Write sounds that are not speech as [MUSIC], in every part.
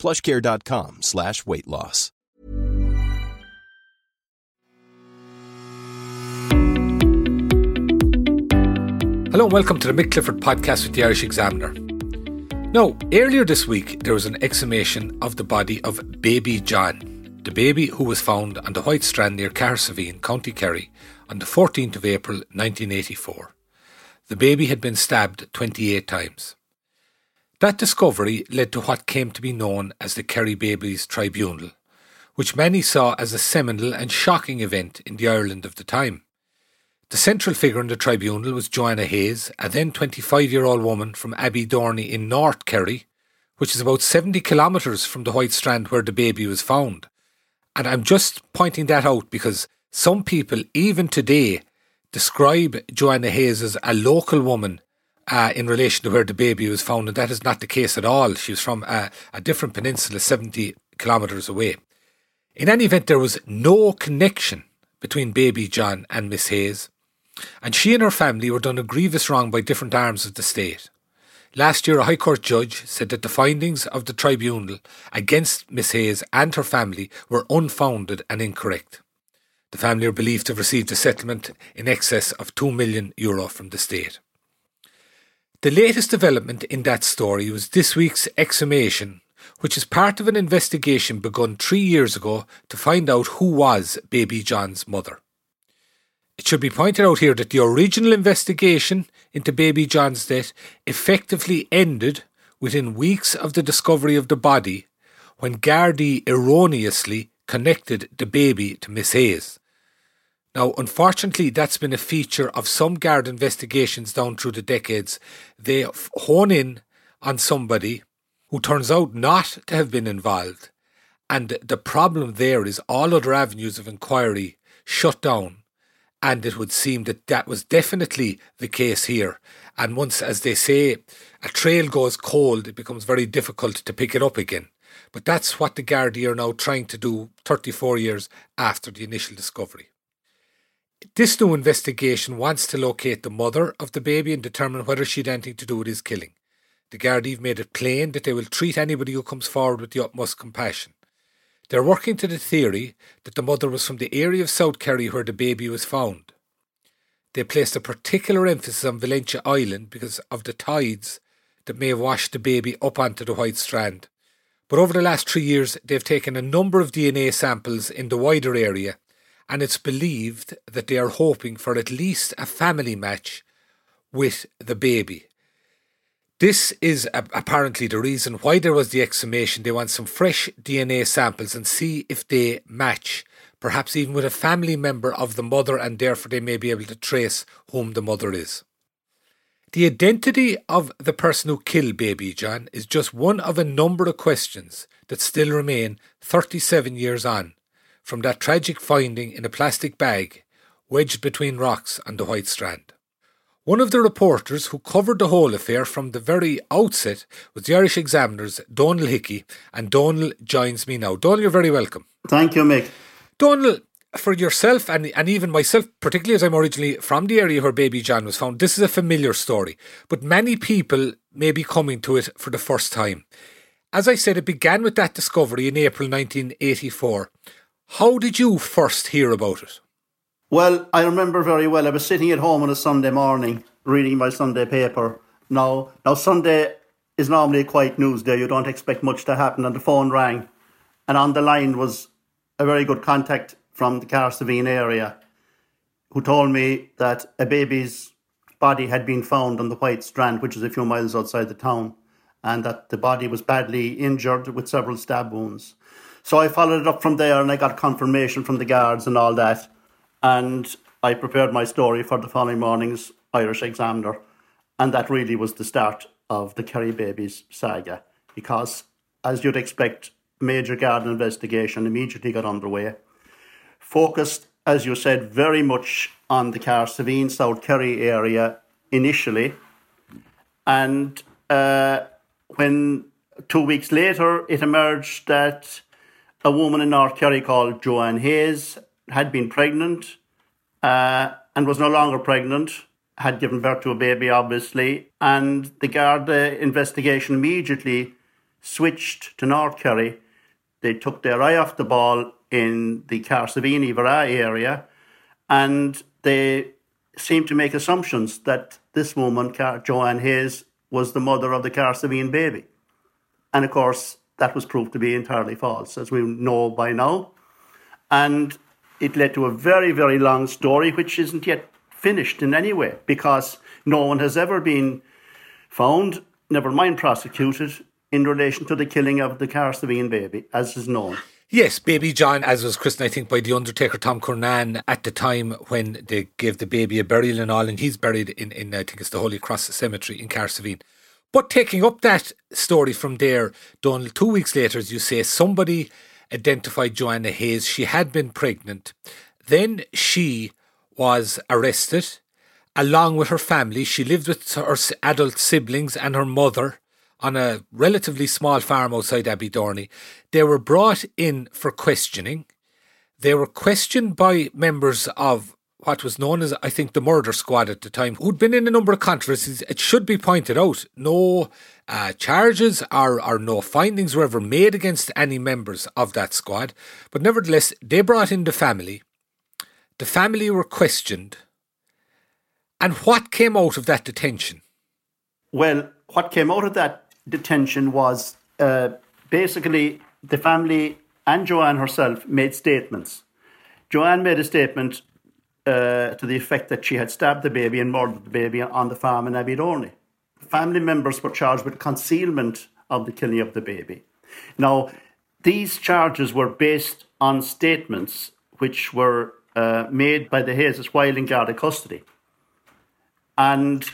plushcare.com slash weight loss. Hello and welcome to the Mick Clifford podcast with the Irish Examiner. Now, earlier this week there was an exhumation of the body of baby John, the baby who was found on the White Strand near Cahersiveen, County Kerry, on the 14th of April 1984. The baby had been stabbed 28 times. That discovery led to what came to be known as the Kerry Babies Tribunal, which many saw as a seminal and shocking event in the Ireland of the time. The central figure in the tribunal was Joanna Hayes, a then 25 year old woman from Abbeydorney in North Kerry, which is about 70 kilometres from the White Strand where the baby was found. And I'm just pointing that out because some people, even today, describe Joanna Hayes as a local woman uh, in relation to where the baby was found, and that is not the case at all. She was from a, a different peninsula, 70 kilometres away. In any event, there was no connection between baby John and Miss Hayes, and she and her family were done a grievous wrong by different arms of the state. Last year, a High Court judge said that the findings of the tribunal against Miss Hayes and her family were unfounded and incorrect. The family are believed to have received a settlement in excess of 2 million euro from the state. The latest development in that story was this week's exhumation, which is part of an investigation begun three years ago to find out who was baby John's mother. It should be pointed out here that the original investigation into baby John's death effectively ended within weeks of the discovery of the body when Gardaí erroneously connected the baby to Miss Hayes. Now, unfortunately, that's been a feature of some Garda investigations down through the decades. They hone in on somebody who turns out not to have been involved. And the problem there is all other avenues of inquiry shut down. And it would seem that that was definitely the case here. And once, as they say, a trail goes cold, it becomes very difficult to pick it up again. But that's what the Gardaí are now trying to do 34 years after the initial discovery. This new investigation wants to locate the mother of the baby and determine whether she had anything to do with his killing. The Gardaí have made it plain that they will treat anybody who comes forward with the utmost compassion. They're working to the theory that the mother was from the area of South Kerry where the baby was found. They placed a particular emphasis on Valentia Island because of the tides that may have washed the baby up onto the White Strand. But over the last three years, they've taken a number of DNA samples in the wider area and it's believed that they are hoping for at least a family match with the baby. This is apparently the reason why there was the exhumation. They want some fresh DNA samples and see if they match, perhaps even with a family member of the mother, and therefore they may be able to trace whom the mother is. The identity of the person who killed baby John is just one of a number of questions that still remain 37 years on from that tragic finding in a plastic bag wedged between rocks on the White Strand. One of the reporters who covered the whole affair from the very outset was the Irish Examiner's Donal Hickey, and Donal joins me now. Donal, you're very welcome. Thank you, Mick. Donal, for yourself and, and even myself, particularly as I'm originally from the area where baby John was found, this is a familiar story, but many people may be coming to it for the first time. As I said, it began with that discovery in April 1984. How did you first hear about it? Well, I remember very well. I was sitting at home on a Sunday morning reading my Sunday paper. Now, now Sunday is normally a quiet news day. You don't expect much to happen. And the phone rang, and on the line was a very good contact from the Cahersiveen area, who told me that a baby's body had been found on the White Strand, which is a few miles outside the town, and that the body was badly injured with several stab wounds. So I followed it up from there and I got confirmation from the guards and all that. And I prepared my story for the following morning's Irish Examiner. And that really was the start of the Kerry Babies saga. Because, as you'd expect, major Garda investigation immediately got underway. Focused, as you said, very much on the Cahersiveen, South Kerry area initially. And uh, when two weeks later it emerged that a woman in North Kerry called Joanne Hayes had been pregnant uh, and was no longer pregnant, had given birth to a baby, obviously, and the Garda investigation immediately switched to North Kerry. They took their eye off the ball in the Cahersiveen Iveragh area and they seemed to make assumptions that this woman, Joanne Hayes, was the mother of the Cahersiveen baby. And of course, that was proved to be entirely false, as we know by now. And it led to a very, very long story, which isn't yet finished in any way, because no one has ever been found, never mind prosecuted, in relation to the killing of the Cahersiveen baby, as is known. Yes, baby John, as was christened, I think, by the Undertaker Tom Curnan at the time when they gave the baby a burial and all, and he's buried in, in I think it's the Holy Cross Cemetery in Cahersiveen. But taking up that story from there, Donal, two weeks later, as you say, somebody identified Joanna Hayes. She had been pregnant. Then she was arrested along with her family. She lived with her adult siblings and her mother on a relatively small farm outside Abbeydorney. They were brought in for questioning. They were questioned by members of what was known as, I think, the murder squad at the time, who'd been in a number of controversies. It should be pointed out, no uh, charges or, or no findings were ever made against any members of that squad. But nevertheless, they brought in the family. The family were questioned. And what came out of that detention? Well, what came out of that detention was uh, basically the family and Joanne herself made statements. Joanne made a statement uh, to the effect that she had stabbed the baby and murdered the baby on the farm in Abbeydorney. Family members were charged with concealment of the killing of the baby. Now, these charges were based on statements which were uh, made by the Hayes while in Garda custody. And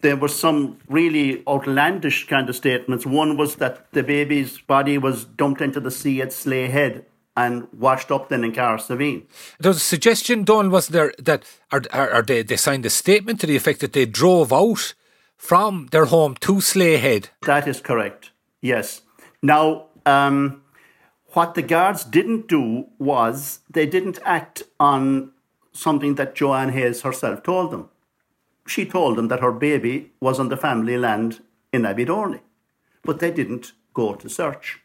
there were some really outlandish kind of statements. One was that the baby's body was dumped into the sea at Slea Head and washed up then in Cahersiveen. There was a suggestion, Don, was there that are, are, they, they signed a statement to the effect that they drove out from their home to Slea Head? That is correct, yes. Now, um, what the guards didn't do was they didn't act on something that Joanne Hayes herself told them she told them that her baby was on the family land in Abbeydorney, but they didn't go to search.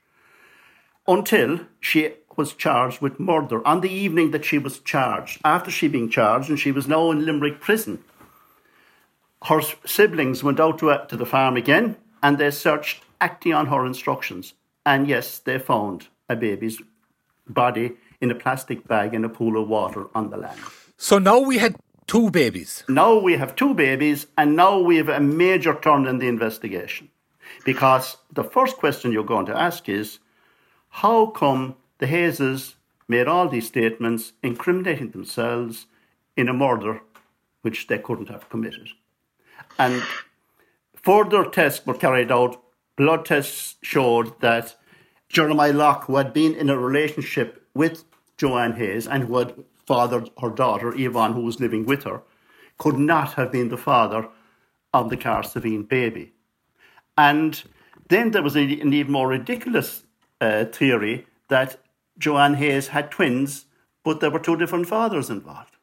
Until she was charged with murder on the evening that she was charged. After she being charged, and she was now in Limerick prison, her siblings went out to, uh, to the farm again and they searched, acting on her instructions. And yes, they found a baby's body in a plastic bag in a pool of water on the land. So now we had Two babies. Now we have two babies, and now we have a major turn in the investigation. Because the first question you're going to ask is how come the Hayeses made all these statements incriminating themselves in a murder which they couldn't have committed? And further tests were carried out. Blood tests showed that Jeremiah Locke, who had been in a relationship with Joanne Hayes and who had fathered her daughter, Yvonne, who was living with her, could not have been the father of the Cahersiveen baby. And then there was an even more ridiculous uh, theory that Joanne Hayes had twins, but there were two different fathers involved.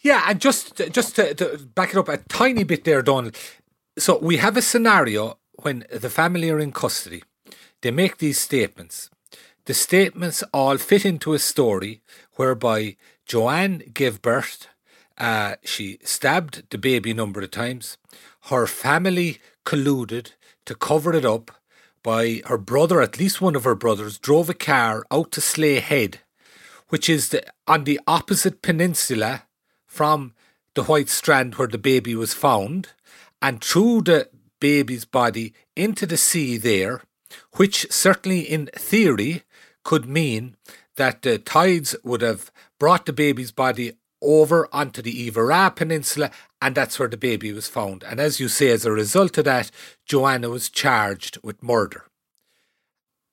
Yeah, and just just to, to back it up a tiny bit there, Donal. So we have a scenario when the family are in custody. They make these statements. The statements all fit into a story whereby Joanne gave birth. Uh, she stabbed the baby a number of times. Her family colluded to cover it up by her brother, at least one of her brothers, drove a car out to Slea Head, which is the, on the opposite peninsula from the White Strand where the baby was found, and threw the baby's body into the sea there, which certainly in theory could mean that the tides would have brought the baby's body over onto the Iveragh Peninsula, and that's where the baby was found. And as you say, as a result of that, Joanna was charged with murder.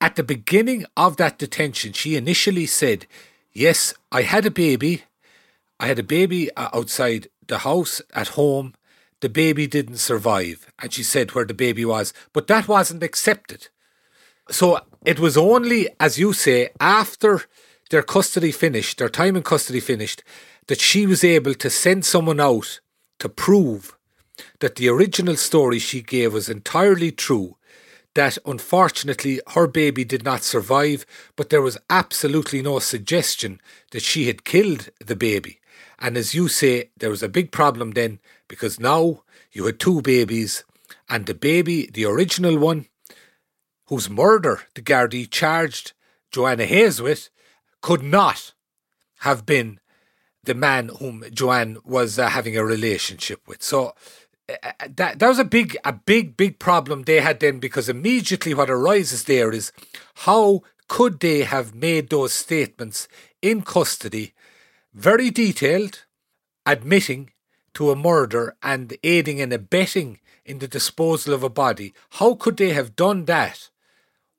at the beginning of that detention, she initially said, Yes, I had a baby. I had a baby uh, outside the house at home. The baby didn't survive. And she said where the baby was. But that wasn't accepted. So it was only, as you say, after their custody finished, their time in custody finished, that she was able to send someone out to prove that the original story she gave was entirely true that unfortunately her baby did not survive, but there was absolutely no suggestion that she had killed the baby. And as you say, there was a big problem then because now you had two babies, and the baby, the original one, whose murder the Gardaí charged Joanna Hayes with, could not have been the man whom Joanne was uh, having a relationship with. So that that was a big a big big problem they had then because immediately what arises there is how could they have made those statements in custody very detailed admitting to a murder and aiding and abetting in the disposal of a body how could they have done that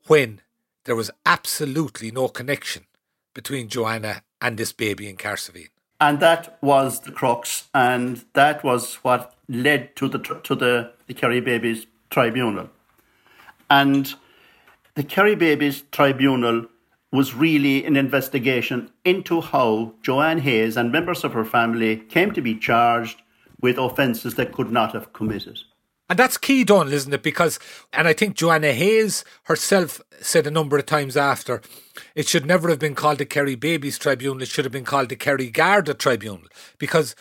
when there was absolutely no connection between Joanna and this baby in Cahersiveen and that was the crux, and that was what led to the to the, the Kerry Babies Tribunal. And the Kerry Babies Tribunal was really an investigation into how Joanne Hayes and members of her family came to be charged with offences they could not have committed. And that's key, Donal, isn't it? Because, and I think Joanna Hayes herself said a number of times after, it should never have been called the Kerry Babies Tribunal, it should have been called the Kerry Garda Tribunal. Because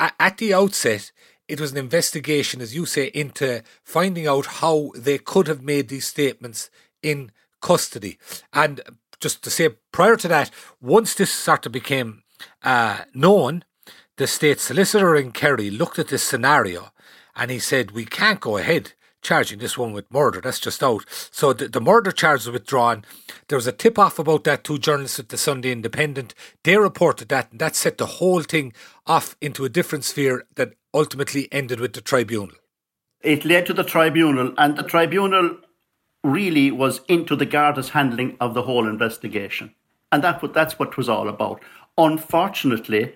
at the outset, it was an investigation, as you say, into finding out how they could have made these statements in custody. And just to say, prior to that, once this sort of became uh, known, the state solicitor in Kerry looked at this scenario and he said, We can't go ahead charging this one with murder. That's just out. So the, the murder charge was withdrawn. There was a tip off about that. Two journalists at the Sunday Independent they reported that, and that set the whole thing off into a different sphere that ultimately ended with the tribunal. It led to the tribunal, and the tribunal really was into the Garda's handling of the whole investigation, and that that's what it was all about. Unfortunately,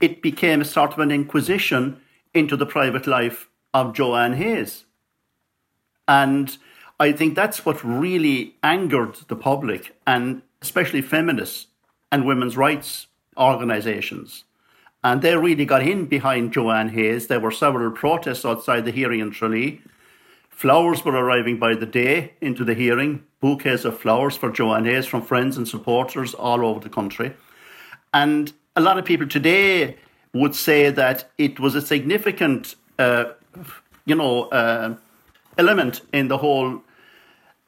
it became a sort of an inquisition into the private life of Joanne Hayes. And I think that's what really angered the public and especially feminists and women's rights organizations. And they really got in behind Joanne Hayes. There were several protests outside the hearing in Tralee. Flowers were arriving by the day into the hearing, bouquets of flowers for Joanne Hayes from friends and supporters all over the country. And a lot of people today would say that it was a significant uh, you know, uh, element in the whole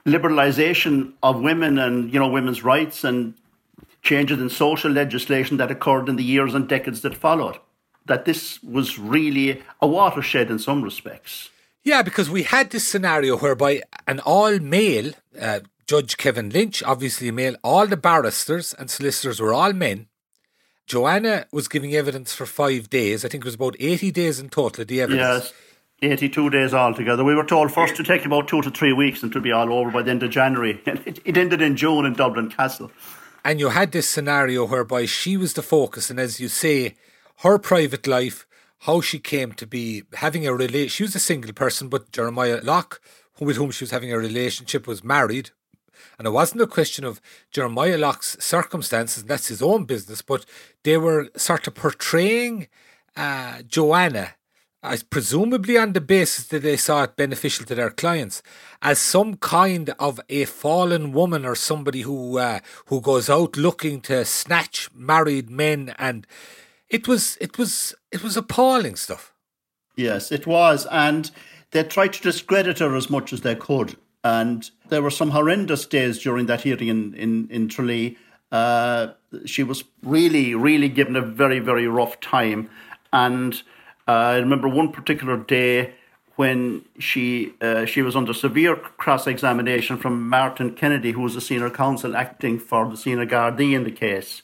liberalization of women and, you know, women's rights and changes in social legislation that occurred in the years and decades that followed. That this was really a watershed in some respects. Yeah, because we had this scenario whereby an all male uh, Judge Kevin Lynch, obviously a male, all the barristers and solicitors were all men. Joanna was giving evidence for five days. I think it was about 80 days in total, the evidence. Yes. 82 days altogether. We were told first to take about two to three weeks and to be all over by the end of January. [LAUGHS] It, it ended in June in Dublin Castle. And you had this scenario whereby she was the focus, and as you say, her private life, how she came to be having a relation. She was a single person, but Jeremiah Locke, with whom she was having a relationship, was married. And it wasn't a question of Jeremiah Locke's circumstances, that's his own business, but they were sort of portraying uh, Joanna presumably on the basis that they saw it beneficial to their clients, as some kind of a fallen woman or somebody who uh, who goes out looking to snatch married men, and it was it was it was appalling stuff. Yes, it was, and they tried to discredit her as much as they could, and there were some horrendous days during that hearing in in, in Tralee. Uh, she was really, really given a very, very rough time, and I remember one particular day when she uh, she was under severe cross examination from Martin Kennedy, who was the senior counsel acting for the senior Gardaí in the case,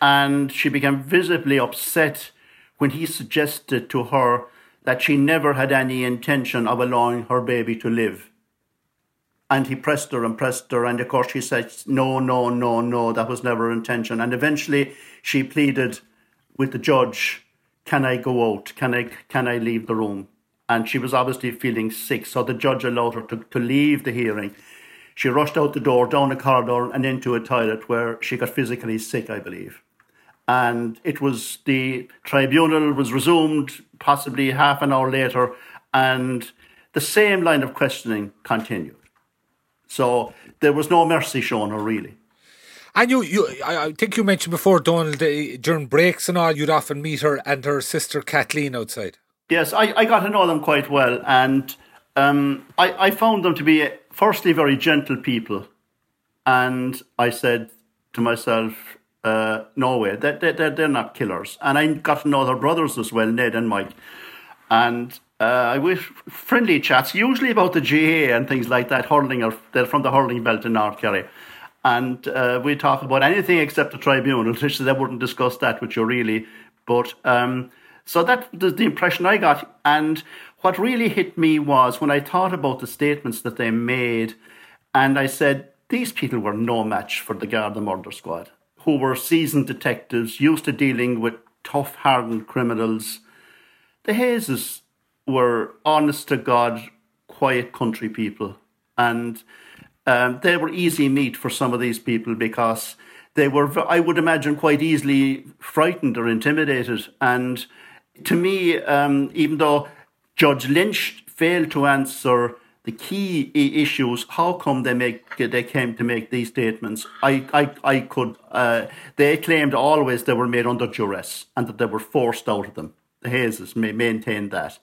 and she became visibly upset when he suggested to her that she never had any intention of allowing her baby to live. And he pressed her and pressed her. And of course, she said, No, no, no, no, that was never her intention. And eventually, she pleaded with the judge, Can I go out? Can I, can I leave the room? And she was obviously feeling sick. So the judge allowed her to, to leave the hearing. She rushed out the door, down a corridor, and into a toilet where she got physically sick, I believe. And it was the tribunal was resumed possibly half an hour later, and the same line of questioning continued. So there was no mercy shown her, really. And you, you, I think you mentioned before, Donal, uh, during breaks and all, you'd often meet her and her sister Kathleen outside. Yes, I, I got to know them quite well, and um, I, I found them to be, firstly, very gentle people. And I said to myself, uh, no way, they, they, they're not killers. And I got to know their brothers as well, Ned and Mike. And uh, with friendly chats, usually about the GAA and things like that, hurling, or they're from the hurling belt in North Kerry. And uh, we talk about anything except the tribunal, which they wouldn't discuss that with you really. But um, so that was the impression I got. And what really hit me was when I thought about the statements that they made, and I said, these people were no match for the Garda murder squad, who were seasoned detectives, used to dealing with tough, hardened criminals. The Hayeses were honest to God, quiet country people. And um, they were easy meat for some of these people because they were, I would imagine, quite easily frightened or intimidated. And to me, um, even though Judge Lynch failed to answer the key issues, how come they make they came to make these statements? I I, I could. Uh, they claimed always they were made under duress and that they were forced out of them. The Hayeses maintained that.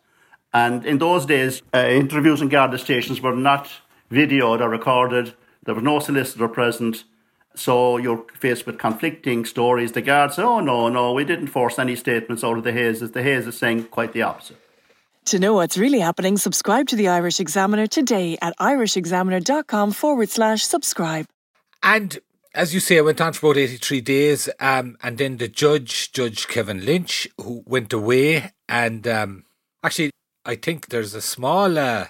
And in those days, uh, interviews in Garda stations were not videoed or recorded. There was no solicitor present. So you're faced with conflicting stories. The guards say, oh, no, no, we didn't force any statements out of the Hayeses. The Hayes is saying quite the opposite. To know what's really happening, subscribe to the Irish Examiner today at irishexaminer.com forward slash subscribe. And as you say, it went on for about 83 days. Um, and then the judge, Judge Kevin Lynch, who went away and um, actually I think there's a small, uh,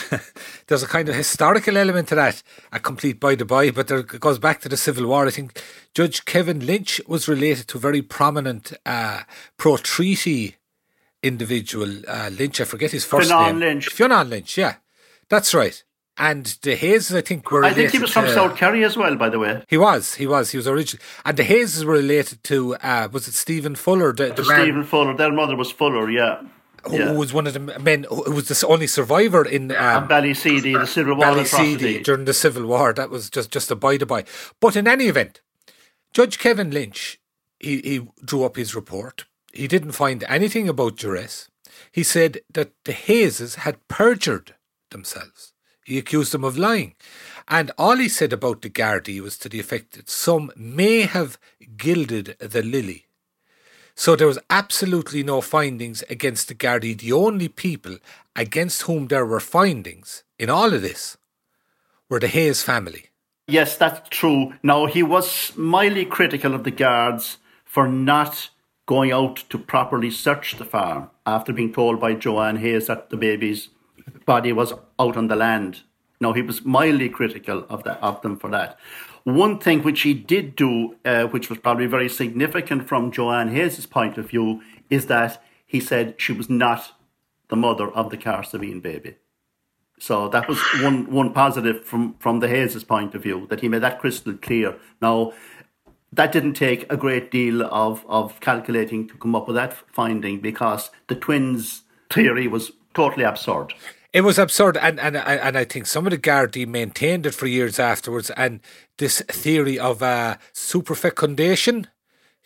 [LAUGHS] there's a kind of historical element to that, a complete by the by, but there, it goes back to the Civil War. I think Judge Kevin Lynch was related to a very prominent uh, pro treaty individual, uh, Lynch, I forget his first Fionn name. Lynch. Fionn Lynch, yeah. That's right. And the Hayes, I think, were I think he was from to, South Kerry as well, by the way. He was, he was, he was originally. And the Hayes were related to, uh, was it Stephen Fuller? The, the man- Stephen Fuller. Their mother was Fuller, yeah. Who, Yeah. was one of the men who was the only survivor in um, Ballyseedy, the Civil War Ballyseedy during the Civil War. That was just just a by the by. But in any event, Judge Kevin Lynch he, he drew up his report. He didn't find anything about duress. He said that the Hayeses had perjured themselves. He accused them of lying. And all he said about the Gardaí was to the effect that some may have gilded the lily. So there was absolutely no findings against the Gardaí. The only people against whom there were findings in all of this were the Hayes family. Yes, that's true. Now, he was mildly critical of the guards for not going out to properly search the farm after being told by Joanne Hayes that the baby's body was out on the land. Now, he was mildly critical of, that, of them for that. One thing which he did do, uh, which was probably very significant from Joanne Hayes' point of view, is that he said she was not the mother of the Cahersiveen baby. So that was one one positive from from the Hayes' point of view that he made that crystal clear. Now that didn't take a great deal of of calculating to come up with that finding because the twins theory was totally absurd. It was absurd, and and and I think some of the Gardaí maintained it for years afterwards. And this theory of uh, superfecundation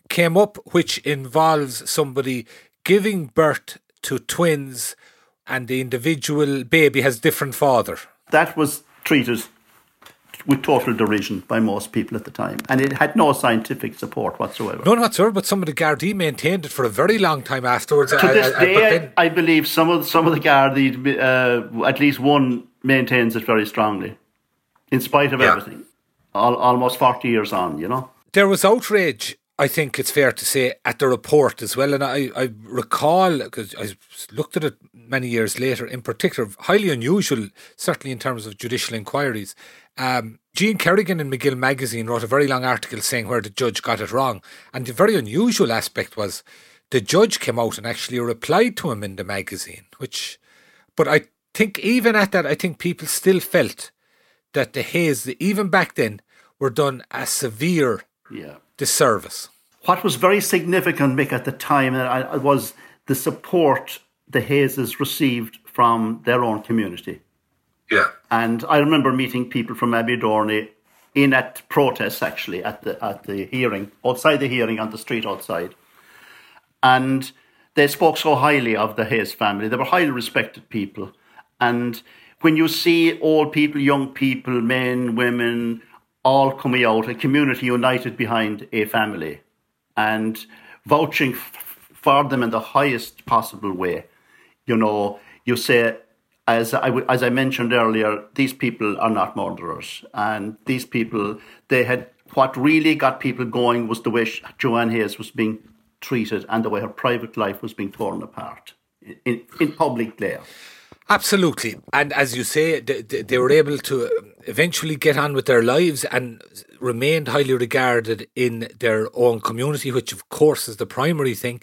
came up, which involves somebody giving birth to twins, and the individual baby has different father. That was treated with total derision by most people at the time, and it had no scientific support whatsoever. None whatsoever, but some of the Gardaí maintained it for a very long time afterwards. to Uh, this uh, uh, day, I, then- I believe some of some of the Gardaí, uh, at least one, maintains it very strongly, in spite of Yeah. everything. Al almost forty years on, you know. there was outrage I think it's fair to say, at the report as well. And I, I recall, because I looked at it many years later, in particular, highly unusual, certainly in terms of judicial inquiries. Um, Gene Kerrigan in Magill magazine wrote a very long article saying where the judge got it wrong. And the very unusual aspect was the judge came out and actually replied to him in the magazine, which, but I think even at that, I think people still felt that the Hayes, even back then, were done a severe yeah. disservice. What was very significant, Mick, at the time was the support the Hayeses received from their own community. Yeah. And I remember meeting people from Abbeydorney in at protests actually at the at the hearing, outside the hearing on the street outside. And they spoke so highly of the Hayes family. They were highly respected people. And when you see old people, young people, men, women, all coming out, a community united behind a family and vouching f- for them in the highest possible way. You know, you say, as I, as I mentioned earlier, these people are not murderers. And these people, they had, what really got people going was the way Joanne Hayes was being treated and the way her private life was being torn apart in, in public there. Absolutely. And as you say, they, they, were able to eventually get on with their lives and remained highly regarded in their own community, which of course is the primary thing.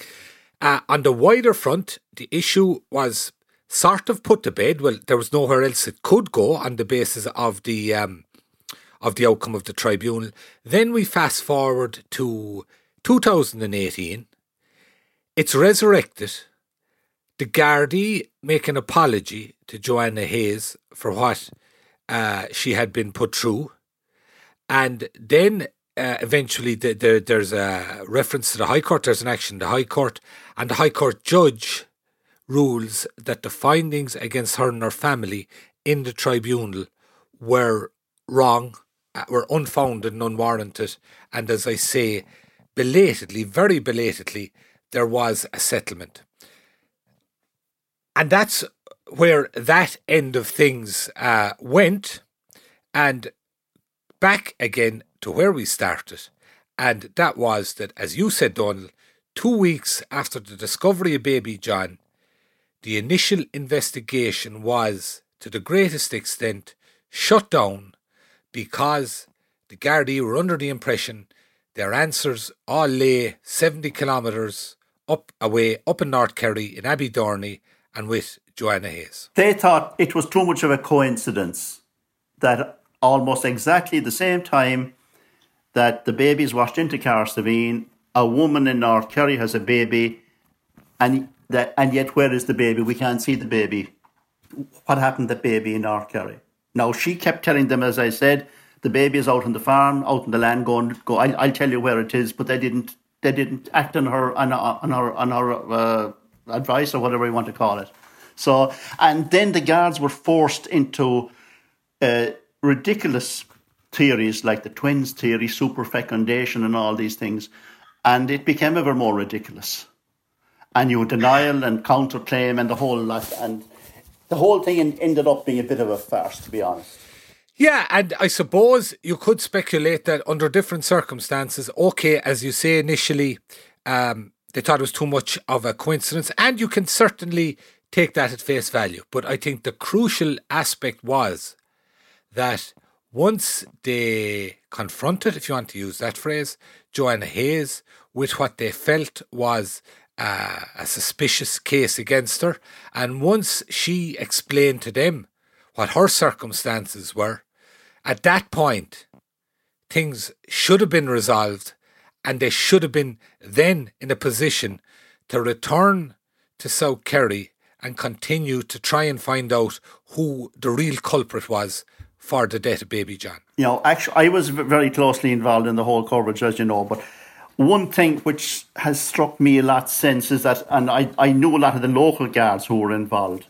Uh, on the wider front, the issue was sort of put to bed. Well, there was nowhere else it could go on the basis of the um, of the outcome of the tribunal. Then we fast forward to 2018. It's resurrected the Gardaí make an apology to Joanna Hayes for what uh, she had been put through. And then uh, eventually the, the, there's a reference to the High Court, there's an action the High Court, and the High Court judge rules that the findings against her and her family in the tribunal were wrong, uh, were unfounded and unwarranted. And as I say, belatedly, very belatedly, there was a settlement. And that's where that end of things uh, went. And back again to where we started. And that was that, as you said, Donal, two weeks after the discovery of baby John, the initial investigation was, to the greatest extent, shut down because the Gardaí were under the impression their answers all lay 70 kilometres up away, up in North Kerry, in Abbeydorney, and with Joanna Hayes. They thought it was too much of a coincidence that almost exactly the same time that the baby's washed into Cahersiveen, a woman in North Kerry has a baby, and that and yet where is the baby? We can't see the baby. What happened to the baby in North Kerry? Now she kept telling them, as I said, the baby is out on the farm, out on the land. Go. I'll, I'll tell you where it is. But they didn't. They didn't act on her on, on her on her uh, advice or whatever you want to call it. So, and then the guards were forced into uh, ridiculous theories like the twins theory, superfecundation, and all these things, and it became ever more ridiculous. And your denial and counterclaim and the whole lot, and the whole thing ended up being a bit of a farce, to be honest. Yeah, and I suppose you could speculate that under different circumstances, okay, as you say initially, um, they thought it was too much of a coincidence, and you can certainly take that at face value. But I think the crucial aspect was that once they confronted, if you want to use that phrase, Joanna Hayes with what they felt was a suspicious case against her, and once she explained to them what her circumstances were, at that point, things should have been resolved and they should have been then in a position to return to South Kerry and continue to try and find out who the real culprit was for the death of baby John. You know, actually, I was very closely involved in the whole coverage, as you know, but one thing which has struck me a lot since is that, and I, I knew a lot of the local guards who were involved,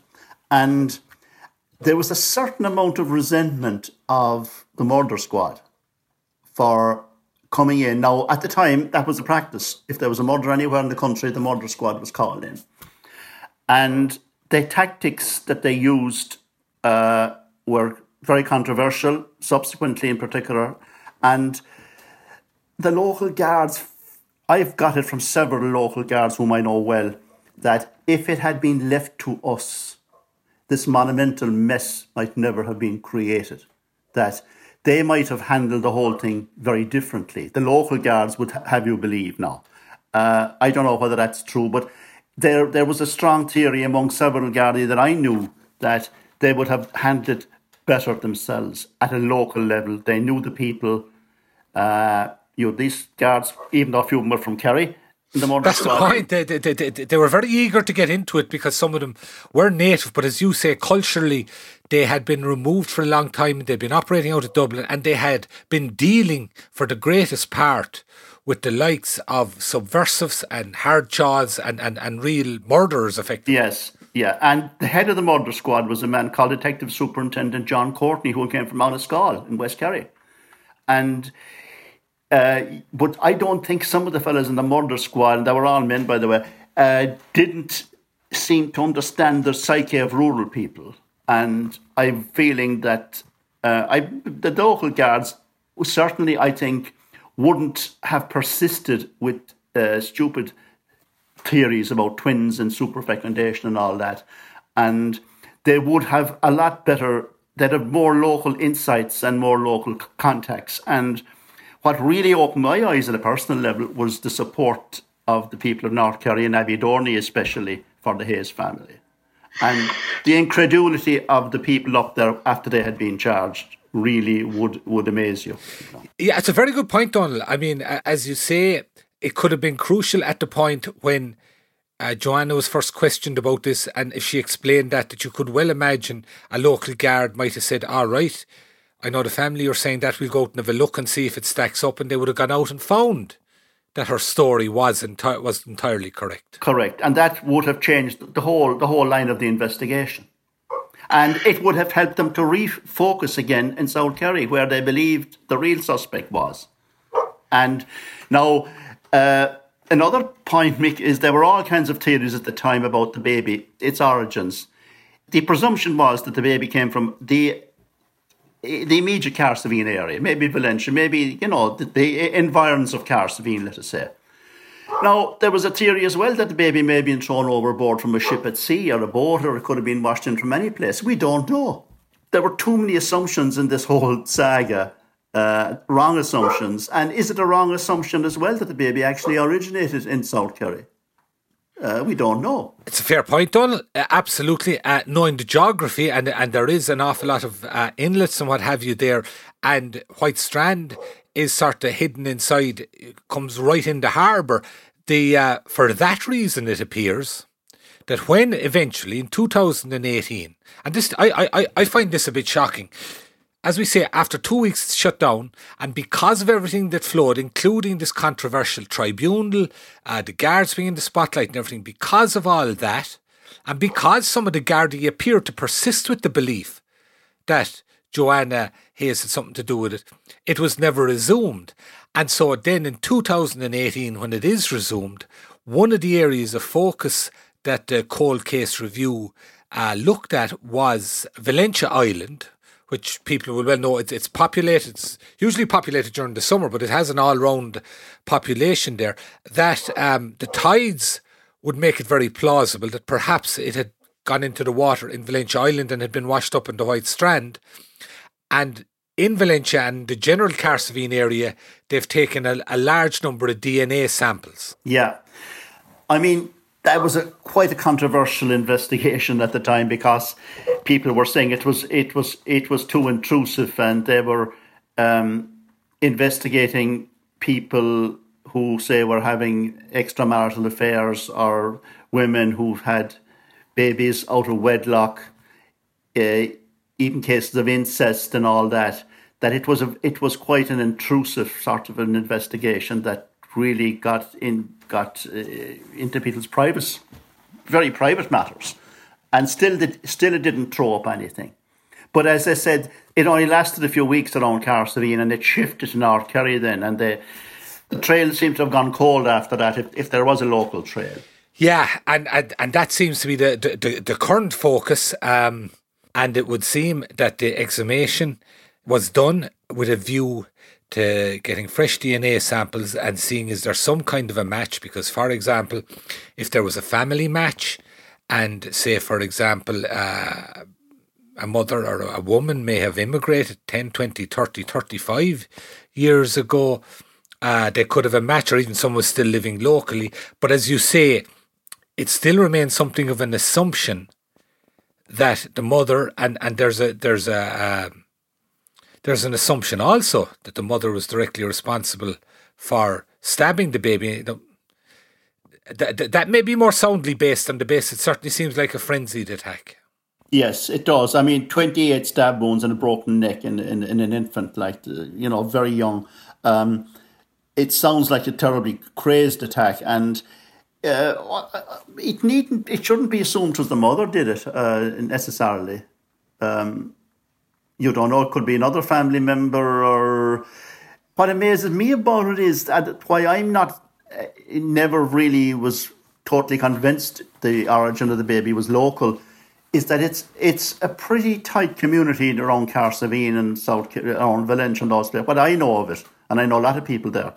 and there was a certain amount of resentment of the murder squad for coming in. Now, at the time, that was a practice. If there was a murder anywhere in the country, the murder squad was called in. And the tactics that they used uh, were very controversial, subsequently in particular. And the local guards I've got it from several local guards whom I know well that if it had been left to us, this monumental mess might never have been created. That they might have handled the whole thing very differently. The local guards would have you believe now. Uh, I don't know whether that's true, but there there was a strong theory among several Gardaí that I knew that they would have handled better themselves at a local level. They knew the people. Uh, you guards, even though a few of them were from Kerry, the That's the point. They, they, they, they, were very eager to get into it because some of them were native, but as you say, culturally, they had been removed for a long time. They'd been operating out of Dublin and they had been dealing for the greatest part with the likes of subversives and hard jaws and, and, and real murderers, effectively. Yes, yeah. And the head of the murder squad was a man called Detective Superintendent John Courtney, who came from Mount in West Kerry. And uh, but I don't think some of the fellas in the murder squad, and they were all men, by the way, uh, didn't seem to understand the psyche of rural people. And I'm feeling that uh, I, the local guards certainly, I think, wouldn't have persisted with uh, stupid theories about twins and superfecundation and all that. And they would have a lot better, they'd have more local insights and more local contacts. And what really opened my eyes at a personal level was the support of the people of North Kerry and Abbey especially for the Hayes family. And the incredulity of the people up there after they had been charged really would, would amaze you. Yeah, it's a very good point, Donal. I mean, as you say, it could have been crucial at the point when uh, Joanna was first questioned about this, and if she explained that, that you could well imagine a local guard might have said, "All right, I know the family are saying that we'll go out and have a look and see if it stacks up, and they would have gone out and found that her story was enti- was entirely correct. Correct, and that would have changed the whole the whole line of the investigation, and it would have helped them to refocus again in South Kerry, where they believed the real suspect was. And now, uh, another point, Mick, is there were all kinds of theories at the time about the baby, its origins. The presumption was that the baby came from the the immediate Cahersiveen area, maybe Valentia, maybe, you know, the, the environs of Cahersiveen, let us say. Now, there was a theory as well that the baby may have been thrown overboard from a ship at sea or a boat, or it could have been washed in from any place. We don't know. There were too many assumptions in this whole saga, uh, wrong assumptions. And is it a wrong assumption as well that the baby actually originated in South Kerry? Uh, we don't know. It's a fair point, Donal. Uh, absolutely. Uh, knowing the geography, and and there is an awful lot of uh, inlets and what have you there, and White Strand is sort of hidden inside, comes right in the harbour. The uh, for that reason, it appears that when eventually in 2018, and this I I I find this a bit shocking as we say, after two weeks shut down, and because of everything that flowed, including this controversial tribunal, uh, the guards being in the spotlight and everything, because of all that, and because some of the Gardaí appeared to persist with the belief that Joanna Hayes had something to do with it, it was never resumed. And so then in 2018, when it is resumed, one of the areas of focus that the cold case review uh, looked at was Valentia Island, which people will well know it's, it's populated, it's usually populated during the summer, but it has an all round population there, that um, the tides would make it very plausible that perhaps it had gone into the water in Valentia Island and had been washed up in the White Strand. And in Valentia and the general Cahersiveen area, they've taken a, a large number of DNA samples. Yeah. I mean, that was a quite a controversial investigation at the time because people were saying it was it was it was too intrusive and they were um, investigating people who say were having extramarital affairs or women who've had babies out of wedlock, uh, even cases of incest and all that. That it was a it was quite an intrusive sort of an investigation that really got in got uh, into people's private, very private matters, and still did, still it didn't throw up anything. But as I said, it only lasted a few weeks around Cahersiveen, and it shifted to North Kerry then, and the the trail seemed to have gone cold after that. If, if there was a local trail. Yeah, and, and and that seems to be the the, the current focus. Um, and it would seem that the exhumation was done with a view to getting fresh DNA samples and seeing is there some kind of a match. Because, for example, if there was a family match, and say, for example, uh, a mother or a woman may have immigrated 10, 20, 30, 35 years ago, uh, they could have a match, or even someone still living locally. But as you say, it still remains something of an assumption that the mother and and there's a there's a uh, there's an assumption also that the mother was directly responsible for stabbing the baby. That, that, that may be more soundly based on the base. It certainly seems like a frenzied attack. Yes, it does. I mean, 28 stab wounds and a broken neck in, in, in an infant, like, you know, very young. Um, it sounds like a terribly crazed attack. And uh, it needn't, it shouldn't be assumed was the mother did it uh, necessarily. Um, you don't know; it could be another family member. Or what amazes me about it is that why I'm not, uh, never really was totally convinced the origin of the baby was local. Is that it's it's a pretty tight community around Cahersiveen and South around Valentia and those places. But I know of it, and I know a lot of people there.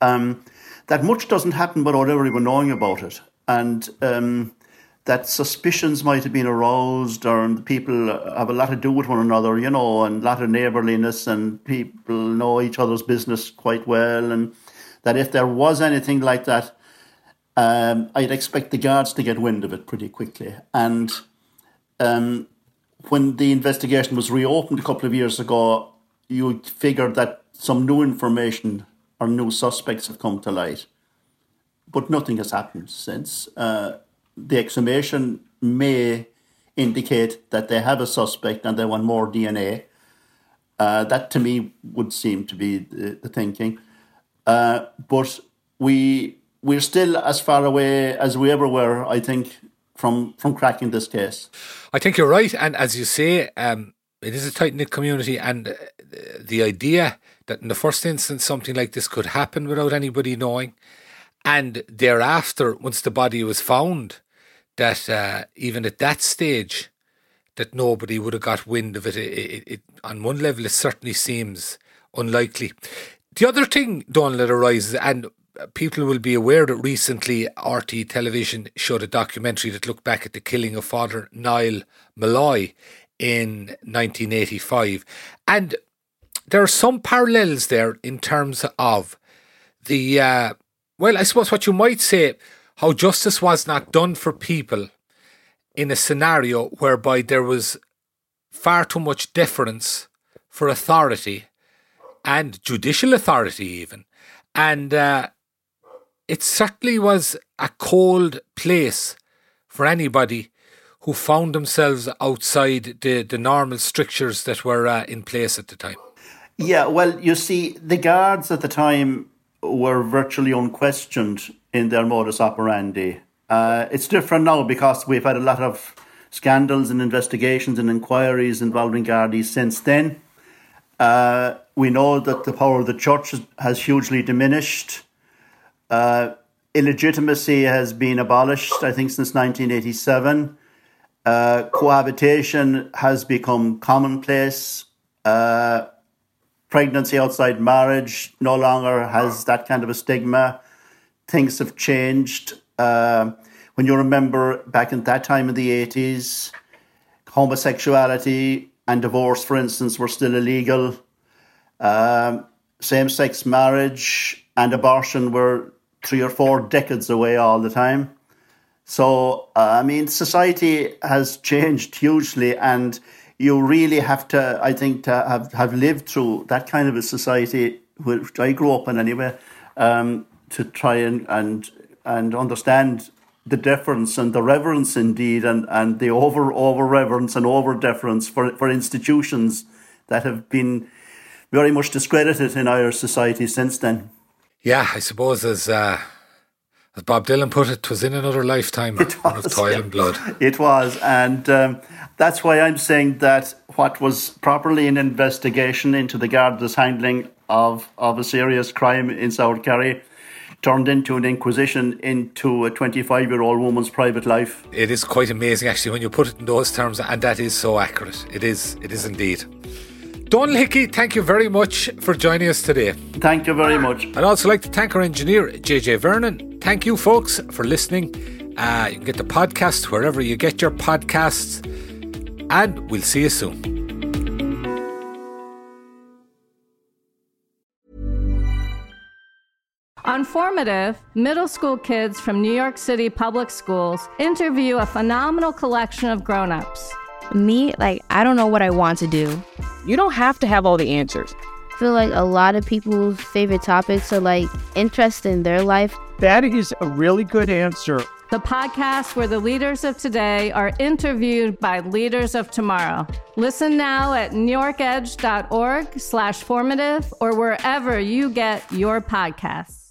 Um, that much doesn't happen without everyone knowing about it. And um, that suspicions might have been aroused, or people have a lot to do with one another, you know, and a lot of neighbourliness, and people know each other's business quite well. And that if there was anything like that, um, I'd expect the guards to get wind of it pretty quickly. And um, when the investigation was reopened a couple of years ago, you figured that some new information or new suspects have come to light. But nothing has happened since. Uh, the exhumation may indicate that they have a suspect and they want more DNA. Uh, that to me would seem to be the, the thinking. Uh, but we we're still as far away as we ever were, I think, from from cracking this case. I think you're right, and as you say, um, it is a tight knit community, and uh, the idea that in the first instance something like this could happen without anybody knowing, and thereafter, once the body was found, that uh, even at that stage, that nobody would have got wind of it. It, it, it. On one level, it certainly seems unlikely. The other thing, Donal, that arises, and people will be aware that recently RT television showed a documentary that looked back at the killing of Father Niall Molloy in 1985. And there are some parallels there in terms of the, uh, well, I suppose what you might say, how justice was not done for people in a scenario whereby there was far too much deference for authority and judicial authority, even. And uh, it certainly was a cold place for anybody who found themselves outside the, the normal strictures that were uh, in place at the time. Yeah, well, you see, the guards at the time were virtually unquestioned in their modus operandi. Uh, it's different now because we've had a lot of scandals and investigations and inquiries involving Gardaí since then. Uh, we know that the power of the church has hugely diminished. Uh, illegitimacy has been abolished, I think, since 1987. Uh, cohabitation has become commonplace. Uh, pregnancy outside marriage no longer has that kind of a stigma. Things have changed. Uh, when you remember back in that time in the 80s, homosexuality and divorce, for instance, were still illegal. Um, Same sex marriage and abortion were three or four decades away all the time. So, uh, I mean, society has changed hugely, and you really have to, I think, to have, have lived through that kind of a society, which I grew up in anyway, um, to try and, and, and understand the difference and the reverence indeed, and, and the over over reverence and over deference for, for institutions that have been very much discredited in Irish society since then. Yeah, I suppose as uh, as Bob Dylan put it, "Twas in another lifetime it was, of toil yeah. and blood." It was, and um, that's why I'm saying that what was properly an investigation into the Garda's handling of of a serious crime in South Kerry turned into an inquisition into a 25 year old woman's private life. It is quite amazing, actually, when you put it in those terms, and that is so accurate. It is. It is indeed. Donal Hickey, thank you very much for joining us today. Thank you very much. I'd also like to thank our engineer, JJ Vernon. Thank you, folks, for listening. Uh, you can get the podcast wherever you get your podcasts, and we'll see you soon. On Formative, middle school kids from New York City public schools interview a phenomenal collection of grown-ups. Me, like, I don't know what I want to do. You don't have to have all the answers. I feel like a lot of people's favorite topics are like interest in their life. That is a really good answer. The podcast where the leaders of today are interviewed by leaders of tomorrow. Listen now at newyorkedge.org slash formative or wherever you get your podcasts.